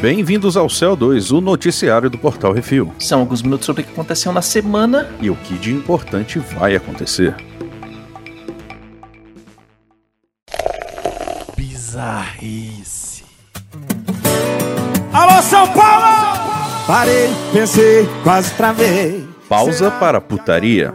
Bem-vindos ao Céu 2, o noticiário do Portal Refil. São alguns minutos sobre o que aconteceu na semana e o que de importante vai acontecer. Bizarrice. Alô, São Paulo! Parei, pensei, quase travei. Pausa para putaria.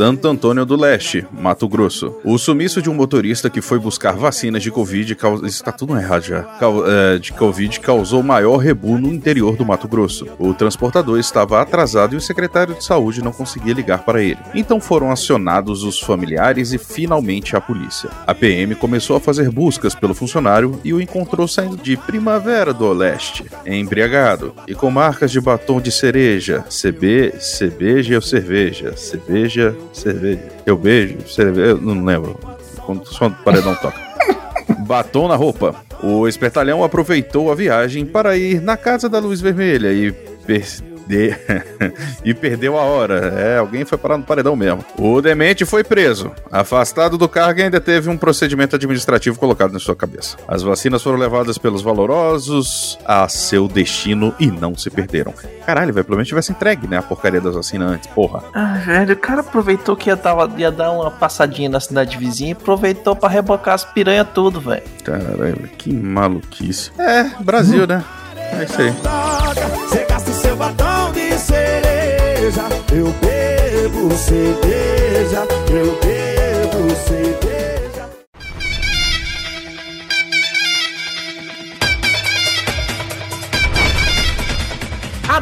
Santo Antônio do Leste, Mato Grosso. O sumiço de um motorista que foi buscar vacinas de Covid causou. Isso tá tudo errado já. É, de Covid causou maior rebu no interior do Mato Grosso. O transportador estava atrasado e o secretário de saúde não conseguia ligar para ele. Então foram acionados os familiares e finalmente a polícia. A PM começou a fazer buscas pelo funcionário e o encontrou saindo de Primavera do Leste, embriagado e com marcas de batom de cereja, CB cerveja ou cerveja? Cerveja, cerveja. Eu beijo, cerveja. Eu não lembro. Quando só o paredão toca. Batom na roupa. O espertalhão aproveitou a viagem para ir na casa da luz vermelha e perder e perdeu a hora. É, alguém foi parar no paredão mesmo. O demente foi preso. Afastado do cargo e ainda teve um procedimento administrativo colocado na sua cabeça. As vacinas foram levadas pelos valorosos a seu destino e não se perderam. Caralho, velho, pelo menos tivesse entregue, né? A porcaria das vacinas antes, porra. Ah, velho, o cara aproveitou que ia dar, ia dar uma passadinha na cidade vizinha e aproveitou para rebocar as piranha tudo, velho. Caralho, que maluquice. É, Brasil, né? É isso aí. Eu bebo cerveja. Eu bebo cerveja.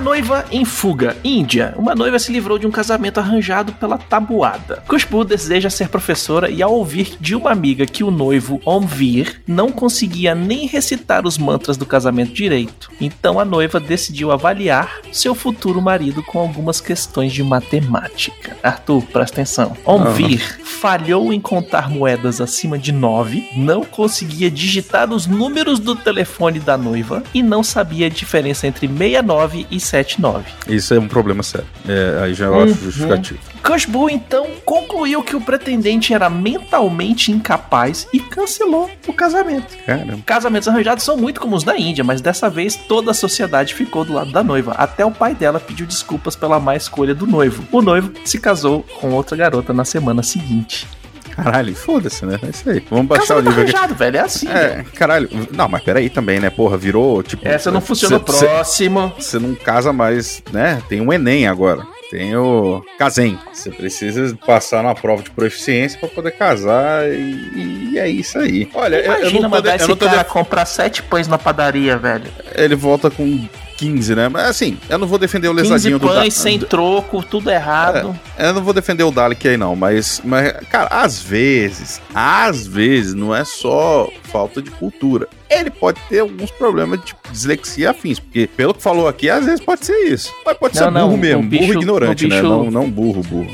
Noiva em fuga. Índia. Uma noiva se livrou de um casamento arranjado pela tabuada. Kushbu deseja ser professora e ao ouvir de uma amiga que o noivo Omvir não conseguia nem recitar os mantras do casamento direito. Então a noiva decidiu avaliar seu futuro marido com algumas questões de matemática. Arthur, presta atenção. Omvir uhum. Falhou em contar moedas acima de 9, não conseguia digitar os números do telefone da noiva e não sabia a diferença entre 69 e 79. Isso é um problema sério. É, aí já eu acho uhum. justificativo. Cushbu então concluiu que o pretendente era mentalmente incapaz e cancelou o casamento. Caramba. Casamentos arranjados são muito comuns na Índia, mas dessa vez toda a sociedade ficou do lado da noiva. Até o pai dela pediu desculpas pela má escolha do noivo. O noivo se casou com outra garota na semana seguinte. Caralho, foda-se, né? É isso aí. Vamos baixar o nível arranjado, aqui. velho. É assim. É, velho. caralho. Não, mas peraí também, né? Porra, virou tipo. Essa não funciona cê, próximo. Você não casa mais, né? Tem um Enem agora. Tem o Casem. Você precisa passar na prova de proficiência para poder casar e, e, é isso aí. Olha, Imagina eu não mandar esse cara de... comprar sete pães na padaria, velho. Ele volta com 15, né? Mas assim, eu não vou defender o lesadinho 15 pães, do Dalek. sem troco, tudo errado. É, eu não vou defender o Dalek aí não, mas, mas, cara, às vezes, às vezes, não é só falta de cultura ele pode ter alguns problemas de tipo, dislexia afins, porque pelo que falou aqui, às vezes pode ser isso. Mas pode não, ser não, burro mesmo, bicho, burro ignorante, né? bicho, né? Não, não burro, burro.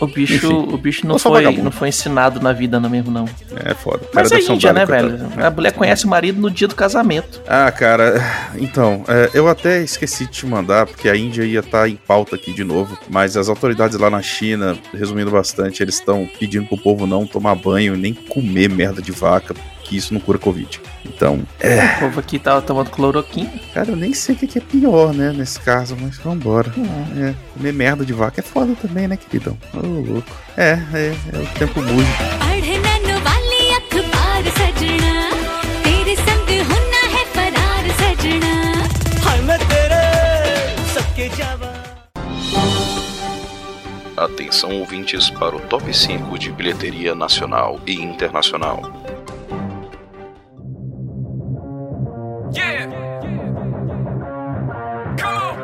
O bicho, enfim, o bicho não, foi, não foi ensinado na vida não mesmo, não. É foda. Mas é Índia, né, velho? A mulher conhece o marido no dia do casamento. Ah, cara, então, é, eu até esqueci de te mandar, porque a Índia ia estar tá em pauta aqui de novo, mas as autoridades lá na China, resumindo bastante, eles estão pedindo pro povo não tomar banho, nem comer merda de vaca, que isso não cura Covid. Então, é. O povo aqui tava tomando cloroquina. Cara, eu nem sei o que é pior, né, nesse caso, mas vambora. É. é. Comer merda de vaca é foda também, né, queridão? Ô, oh, louco. É, é, é o tempo mude. Atenção ouvintes para o top 5 de bilheteria nacional e internacional.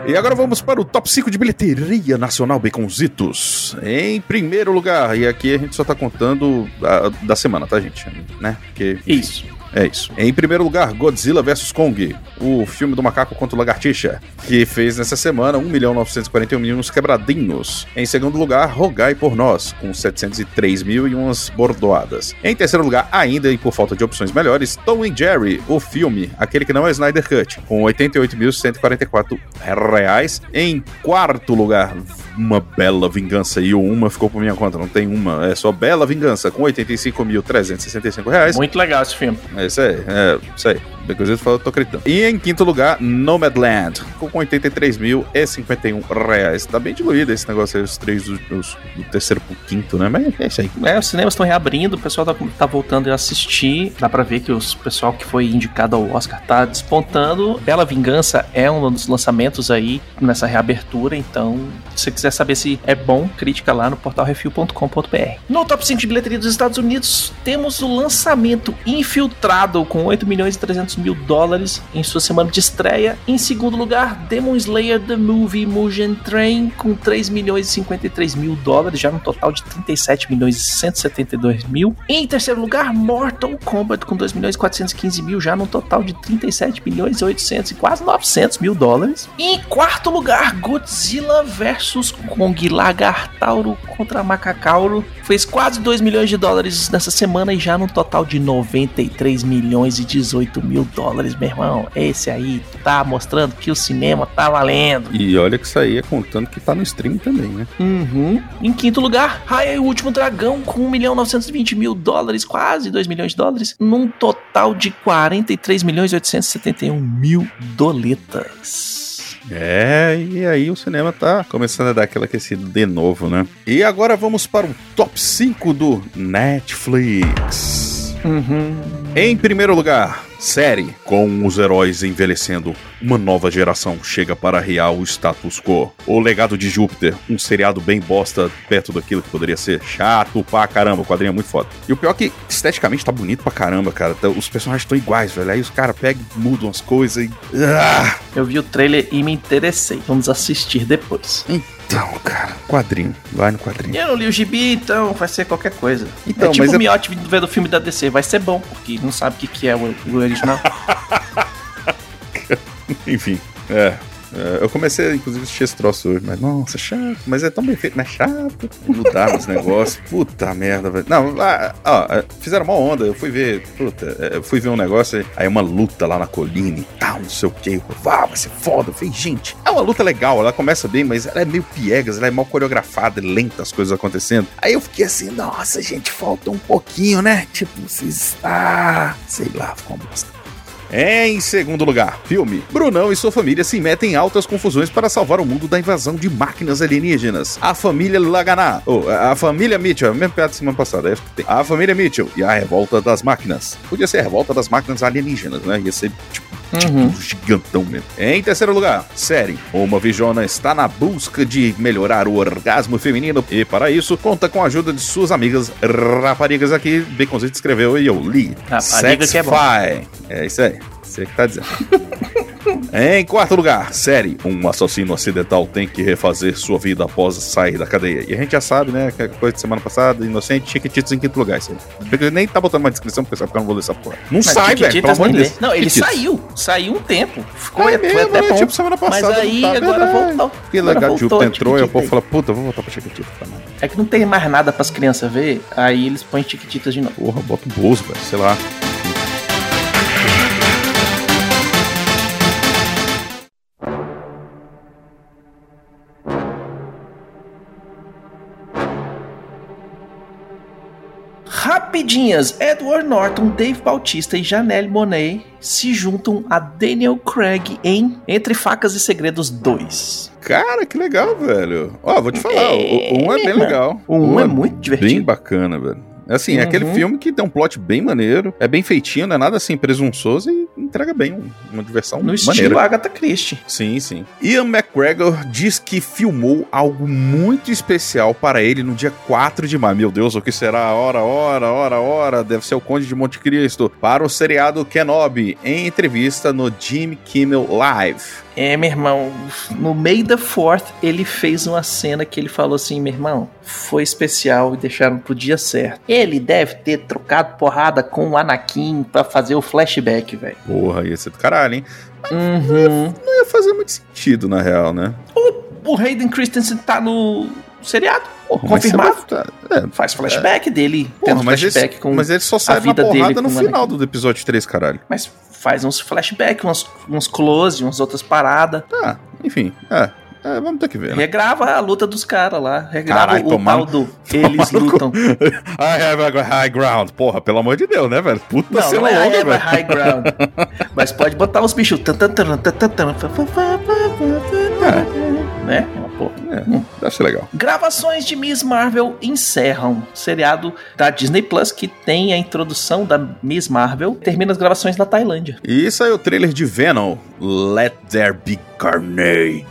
E agora vamos para o top 5 de bilheteria nacional Baconzitos. Em primeiro lugar, e aqui a gente só tá contando a, da semana, tá, gente? Né? Porque, Isso. É isso. Em primeiro lugar, Godzilla vs Kong, o filme do macaco contra o lagartixa, que fez nessa semana 1.941 mil nos quebradinhos. Em segundo lugar, Rogai por Nós, com 703 mil e umas bordoadas. Em terceiro lugar, ainda e por falta de opções melhores, Tom and Jerry, o filme, aquele que não é Snyder Cut, com 88.144 Em quarto lugar, uma bela vingança. E o uma ficou por minha conta, não tem uma. É só bela vingança, com 85.365 reais. Muito legal esse filme. É isso aí, é isso aí. Depois eu falo, tô acreditando. E em quinto lugar, Nomadland, com 83.051 reais. Tá bem diluído esse negócio aí, os três do, os- do terceiro pro quinto, né? Mas é isso aí. É, os cinemas estão reabrindo, o pessoal tá, tá voltando a assistir. Dá pra ver que os pessoal que foi indicado ao Oscar tá despontando. Bela Vingança é um dos lançamentos aí nessa reabertura, então se você quiser saber se é bom, crítica lá no portalrefil.com.br. No top 5 de bilheteria dos Estados Unidos, temos o lançamento Infiltrado com 8 milhões e 300 mil dólares em sua semana de estreia. Em segundo lugar, Demon Slayer The Movie Mugen Train com 3 milhões e 53 mil dólares, já no total de 37 milhões e 172 mil. Em terceiro lugar, Mortal Kombat com 2 milhões e 415 mil, já no total de 37 milhões e 800 e quase 900 mil dólares. Em quarto lugar, Godzilla vs Kong Lagartauro contra Macacauro fez quase 2 milhões de dólares nessa semana e já no total de 93 milhões e 18 mil dólares, meu irmão. Esse aí tá mostrando que o cinema tá valendo. E olha que isso aí é contando que tá no stream também, né? Uhum. Em quinto lugar, Raya e o Último Dragão com 1 milhão 920 mil dólares, quase 2 milhões de dólares, num total de 43 milhões 871 mil doletas. É, e aí o cinema tá começando a dar aquela aquecida de novo, né? E agora vamos para o top 5 do Netflix. Uhum. Em primeiro lugar, série. Com os heróis envelhecendo, uma nova geração chega para rear o status quo. O Legado de Júpiter, um seriado bem bosta perto daquilo que poderia ser. Chato pra caramba, o quadrinho é muito foda. E o pior é que esteticamente tá bonito pra caramba, cara. Tá- Os personagens estão iguais, velho. Aí os caras pegam, mudam as coisas e. Ah! Eu vi o trailer e me interessei. Vamos assistir depois. Então, cara, quadrinho. Vai no quadrinho. Eu não li o gibi, então vai ser qualquer coisa. Então, é tipo mas o é- Miotti vendo o filme da DC. Vai ser bom, porque não sabe o que, que é o, o original. Enfim, é. É, Eu comecei, inclusive, a assistir esse troço hoje, mas nossa, chato, mas é tão bem feito, mas chato. Mudaram os negócios, puta merda, velho. Não, ah, ó, é, fizeram uma onda, eu fui ver, puta, é, fui ver um negócio, aí uma luta lá na colina e tal, não sei o que. Vá, vai ser foda. Eu gente, é uma luta legal, ela começa bem, mas ela é meio piegas, ela é mal coreografada, lenta as coisas acontecendo. Aí eu fiquei assim, nossa, gente, falta um pouquinho, né? Tipo, vocês. Ah, sei lá, ficou uma bosta. Em segundo lugar, filme. Brunão e sua família se metem em altas confusões para salvar o mundo da invasão de máquinas alienígenas. A família Laganá, ou a família Mitchell, a mesma piada da semana passada, é. A família Mitchell e a revolta das máquinas. Podia ser a revolta das máquinas alienígenas, né? Ia ser tipo Uhum. um gigantão mesmo. Em terceiro lugar, série. Uma Vijona está na busca de melhorar o orgasmo feminino e, para isso, conta com a ajuda de suas amigas raparigas aqui. Baconzito escreveu e eu li. Rapariga que é bom. É isso aí. Você que tá dizendo. em quarto lugar, série. Um assassino acidental tem que refazer sua vida após sair da cadeia. E a gente já sabe, né? Que a coisa de semana passada, Inocente, Chiquititas em quinto lugar. Isso aí. Nem tá botando uma descrição porque sabe que eu não vou ler essa porra. Não Mas sai, velho. Pelo amor de Deus. Não, ele Chiquititas. saiu. Saiu um tempo. Ficou É mesmo, até né? bom. Tipo, semana passada. Mas aí tá, agora verdade. voltou. Que legal, Júpiter entrou e o povo falou, puta, vou voltar pra Chiquititas. É que não tem mais nada pras crianças ver, aí eles põem Chiquititas de novo. Porra, bota o Bozo, velho, sei lá. Rapidinhas, Edward Norton, Dave Bautista e Janelle Monáe se juntam a Daniel Craig em Entre Facas e Segredos 2. Cara, que legal, velho. Ó, vou te falar, o, o um é bem mesmo. legal. O um é muito divertido. Bem bacana, velho. Assim, é aquele Uhum. filme que tem um plot bem maneiro, é bem feitinho, não é nada assim presunçoso e entrega bem um- uma diversão No estilo maneira. Agatha Christie. Sim, sim. Ian McGregor diz que filmou algo muito especial para ele no dia 4 de maio. Meu Deus, o que será? Hora, hora, hora, hora. Deve ser o Conde de Monte Cristo. Para o seriado Kenobi, em entrevista no Jimmy Kimmel Live. É, meu irmão, no meio da Fourth, ele fez uma cena que ele falou assim, meu irmão, foi especial e deixaram pro dia certo. Ele deve ter trocado porrada com o Anakin pra fazer o flashback, velho. Porra, ia ser do caralho, hein? Uhum. Não ia fazer muito sentido, na real, né? O Hayden Christensen tá no seriado. Porra, mas Confirmado. vai- É, Faz flashback dele, Porra, mas, flashback ele, com... mas ele só a sai na vida dele porrada no o final Anakin. do episódio 3, caralho. Mas faz uns flashback, uns, uns close, umas outras paradas. Tá, enfim, é. é, vamos ter que ver, né? Regrava a luta dos caras lá. Regrava Caralho, o tomar- tal do Eles lutam. I have a high ground. Porra, pelo amor de Deus, né, velho? Puta Não, não é longa, Ever velho. High Ground. Mas pode botar os bichos. tan, tan, Né? É. É, deve ser legal. Gravações de Miss Marvel encerram. Seriado da Disney Plus que tem a introdução da Miss Marvel. Termina as gravações na Tailândia. E saiu o trailer de Venom, Let There Be Carnage.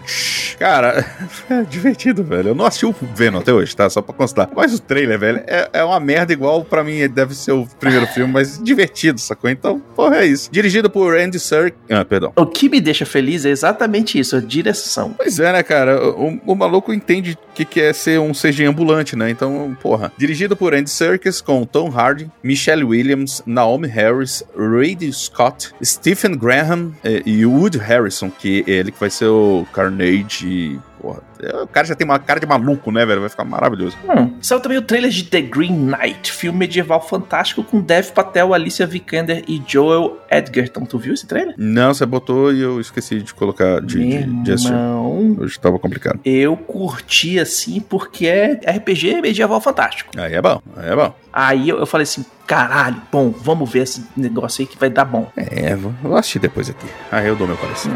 Cara, é divertido, velho. Eu não assisti o Venom até hoje, tá? Só pra constar. Mas o trailer, velho, é, é uma merda igual pra mim deve ser o primeiro filme, mas divertido, sacou? Então, porra, é isso. Dirigido por Andy Serkis... Ah, perdão. O que me deixa feliz é exatamente isso, a direção. Pois é, né, cara? O, o maluco entende o que, que é ser um CG ambulante, né? Então, porra. Dirigido por Andy Serkis, com Tom Hardy, Michelle Williams, Naomi Harris, Ridley Scott, Stephen Graham eh, e Wood Harrison, que é ele que vai ser o Carnage. E, Porra, é, o cara já tem uma cara de maluco, né, velho? Vai ficar maravilhoso. Hum. Saiu também o trailer de The Green Knight, filme medieval fantástico com Dev Patel, Alicia Vikander e Joel Edgerton. Tu viu esse trailer? Não, você botou e eu esqueci de colocar, de, de, de assistir. Hoje tava complicado. eu curti assim porque é RPG medieval fantástico. Aí é bom, aí é bom. Aí eu, eu falei assim, caralho, bom, vamos ver esse negócio aí que vai dar bom. É, vou, vou assistir depois aqui. Aí eu dou meu parecer.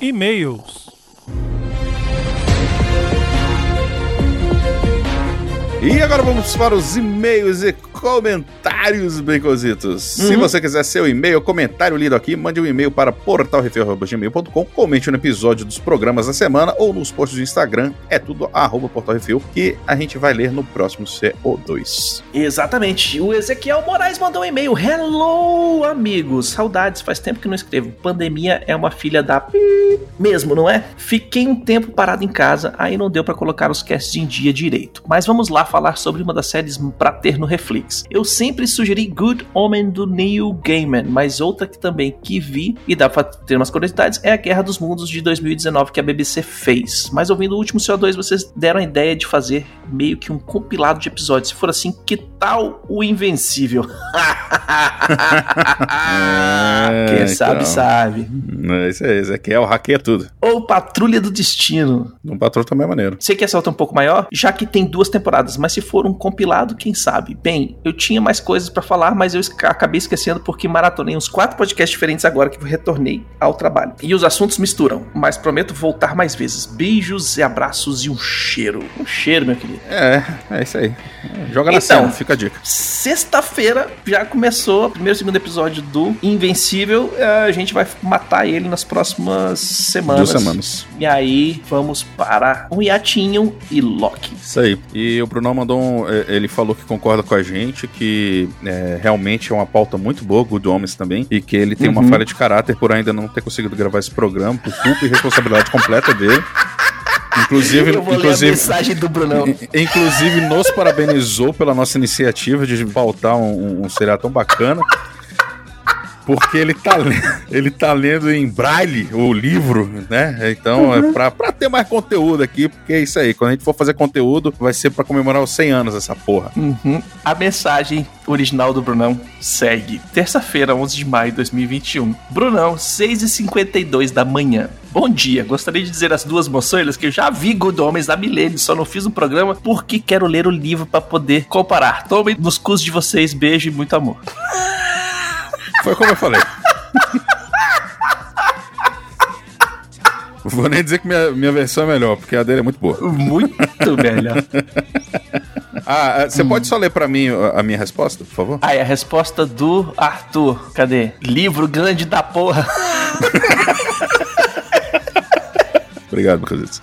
E-mails. E agora vamos para os e-mails e comentários, baconzitos. Se Uhum. você quiser seu e-mail, comentário lido aqui, mande um e-mail para portalrefil.gmail.com, comente no episódio dos programas da semana ou nos posts do Instagram, é tudo arroba portalrefil, que a gente vai ler no próximo CO2. Exatamente. O Ezequiel Moraes mandou um e-mail. Hello, amigos. Saudades, faz tempo que não escrevo. Pandemia é uma filha da mesmo, não é? Fiquei um tempo parado em casa, aí não deu pra colocar os casts em dia direito. Mas vamos lá falar sobre uma das séries pra ter no Reflex. Eu sempre sugeri Good Omen do Neil Gaiman, mas outra que também que vi e dá pra ter umas curiosidades é a Guerra dos Mundos de 2019 que a BBC fez. Mas ouvindo o último CO2, vocês deram a ideia de fazer meio que um compilado de episódios. Se for assim, que tal o Invencível? Quem então. sabe, sabe. É isso aí, esse aqui é o hackeia tudo. Ou Patrulha do Destino. Um patrão também é maneiro. Sei que essa outra é um pouco maior, já que tem duas temporadas, mas se for um compilado, quem sabe? Bem, eu tinha mais coisas pra falar, mas eu acabei esquecendo porque maratonei uns quatro podcasts diferentes agora que retornei ao trabalho. E os assuntos misturam, mas prometo voltar mais vezes. Beijos e abraços e um cheiro. Um cheiro, meu querido. É, é isso aí. Joga na Então. cena, fica dica. Sexta-feira já começou o primeiro e segundo episódio do Invencível. Eh, A gente vai matar ele nas próximas semanas. Duas semanas. E aí vamos para um hiatinho e Loki. Isso aí. E o Bruno mandou um, é, Ele falou que concorda com a gente, que é, realmente é uma pauta muito boa, Good Homens também, e que ele tem uma Uhum. falha de caráter por ainda não ter conseguido gravar esse programa, por culpa e responsabilidade completa dele. Inclusive, Eu vou inclusive, mensagem do Brunão. inclusive nos parabenizou pela nossa iniciativa de pautar um, um, um seriado tão bacana. Porque ele tá, le- ele tá lendo em braille o livro, né? Então, é pra, pra ter mais conteúdo aqui, porque é isso aí. Quando a gente for fazer conteúdo, vai ser pra comemorar os 100 anos essa porra. Uhum. A mensagem original do Brunão segue. Terça-feira, 11 de maio de 2021. Brunão, 6h52 da manhã. Bom dia, gostaria de dizer às duas moçoilas que eu já vi Good Homens da Milênio, só não fiz um programa porque quero ler o livro pra poder comparar. Tomem nos cus de vocês, beijo e muito amor. Foi como eu falei. Vou nem dizer que minha, minha versão é melhor, porque a dele é muito boa. Muito melhor. Ah, ah, você pode só ler pra mim a a minha resposta, por favor? Aí, a resposta do Arthur. Cadê? Livro grande da porra. Obrigado, Lucas.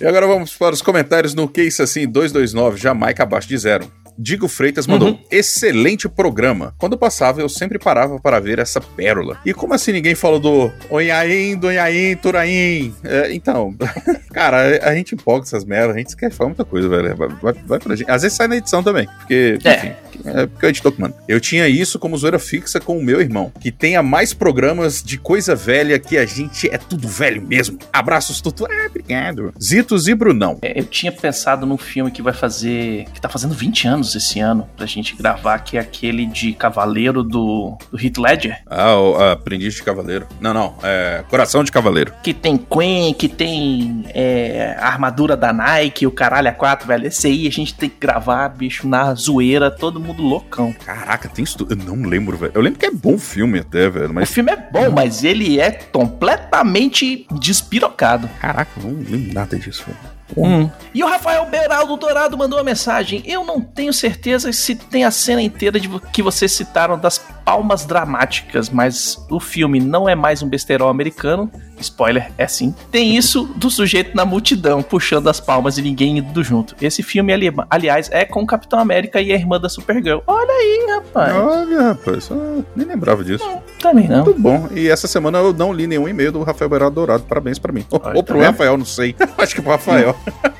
e agora vamos para os comentários no Case Assim 229, Jamaica abaixo de zero. Digo Freitas mandou Uhum. excelente programa. Quando passava, eu sempre parava para ver essa pérola. E como assim ninguém falou do Onhaim, Donhaim, Turaim? É, então, cara, a, gente empolga essas merdas, a gente esquece de falar muita coisa, velho. Vai, vai, pra gente. Às vezes sai na edição também, porque, É. enfim. É porque é o editor que manda. Eu tinha isso como zoeira fixa com o meu irmão, que tenha mais programas de coisa velha que a gente é tudo velho mesmo. Abraços, Tutu. É, obrigado. Zitos e Brunão. É, Eu tinha pensado num filme que vai fazer. que tá fazendo 20 anos esse ano pra gente gravar, que é aquele de Cavaleiro do, do Heath Ledger. Ah, o Aprendiz de Cavaleiro. Não, não. É Coração de Cavaleiro. Que tem Queen, que tem é, armadura da Nike, o caralho a quatro, velho. Esse aí a gente tem que gravar, bicho, na zoeira, todo mundo loucão. Caraca, tem isso. Eu não lembro, velho. Eu lembro que é bom filme até, velho. O Mas. filme é bom, mas ele é completamente despirocado. Caraca, eu não lembro nada disso, velho. Hum. E o Rafael Beraldo Dourado mandou uma mensagem. Eu não tenho certeza se tem a cena inteira de que vocês citaram das palmas dramáticas, mas o filme não é mais um besterol americano. Spoiler, é sim. Tem isso do sujeito na multidão, puxando as palmas e ninguém indo junto. Esse filme, ali- aliás, é com o Capitão América e a irmã da Supergirl. Olha aí, rapaz. Olha, rapaz, eu nem lembrava disso. Também não. Muito bom. E essa semana eu não li nenhum e-mail do Rafael Beraldo Dourado. Parabéns pra mim. Ou, Olha, ou tá pro vendo? Rafael, não sei. Acho que pro Rafael.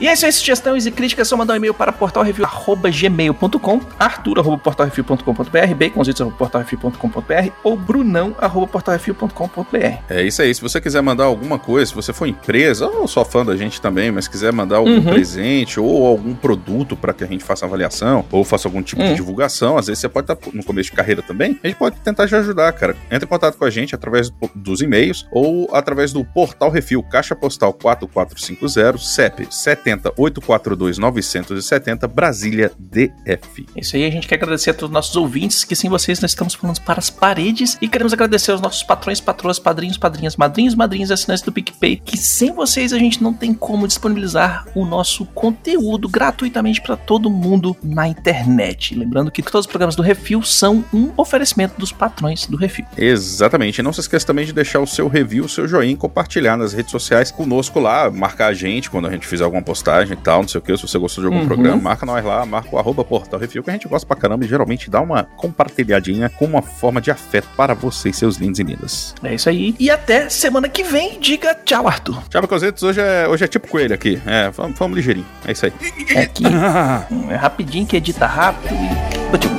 E é aí, sugestões e críticas, é só mandar um e-mail para portalreview.gmail.com, arthur.portalreview.com.br, baconzitos.portalreview.com.br ou brunão.portalreview.com.br. É isso aí. Se você quiser mandar alguma coisa, se você for empresa ou só fã da gente também, mas quiser mandar algum Uhum. presente ou algum produto pra que a gente faça avaliação ou faça algum tipo de Hum. divulgação, às vezes você pode estar no começo de carreira também, a gente pode tentar te ajudar, cara. Entre em contato com a gente através do- dos e-mails ou através do Portal Refil, Caixa Postal 4450, CEP 70842-970, Brasília DF. Isso aí, a gente quer agradecer a todos os nossos ouvintes, que sem vocês nós estamos falando para as paredes. E queremos agradecer aos nossos patrões, patroas, padrinhos, padrinhas, madrinhos, madrinhas, assinantes do PicPay, que sem vocês a gente não tem como disponibilizar o nosso conteúdo gratuitamente para todo mundo na internet. Lembrando que todos os programas do Refil são um oferecimento dos patrões do Refil. Exatamente. E não se esqueça também de deixar o seu review, o seu joinha compartilhar nas redes sociais conosco lá, marcar a gente quando a gente fizer alguma postagem e tal, não sei o que. Se você gostou de algum Uhum. programa, marca nós lá, marca o arroba portal refil, que a gente gosta pra caramba e geralmente dá uma compartilhadinha com uma forma de afeto para vocês, seus lindos e lindas. É isso aí. E até semana que vem. Diga tchau, Arthur. Tchau, Bacosetos. Hoje é, hoje é tipo coelho aqui. É, vamos, vamos ligeirinho. É isso aí. É aqui. É rapidinho que edita rápido e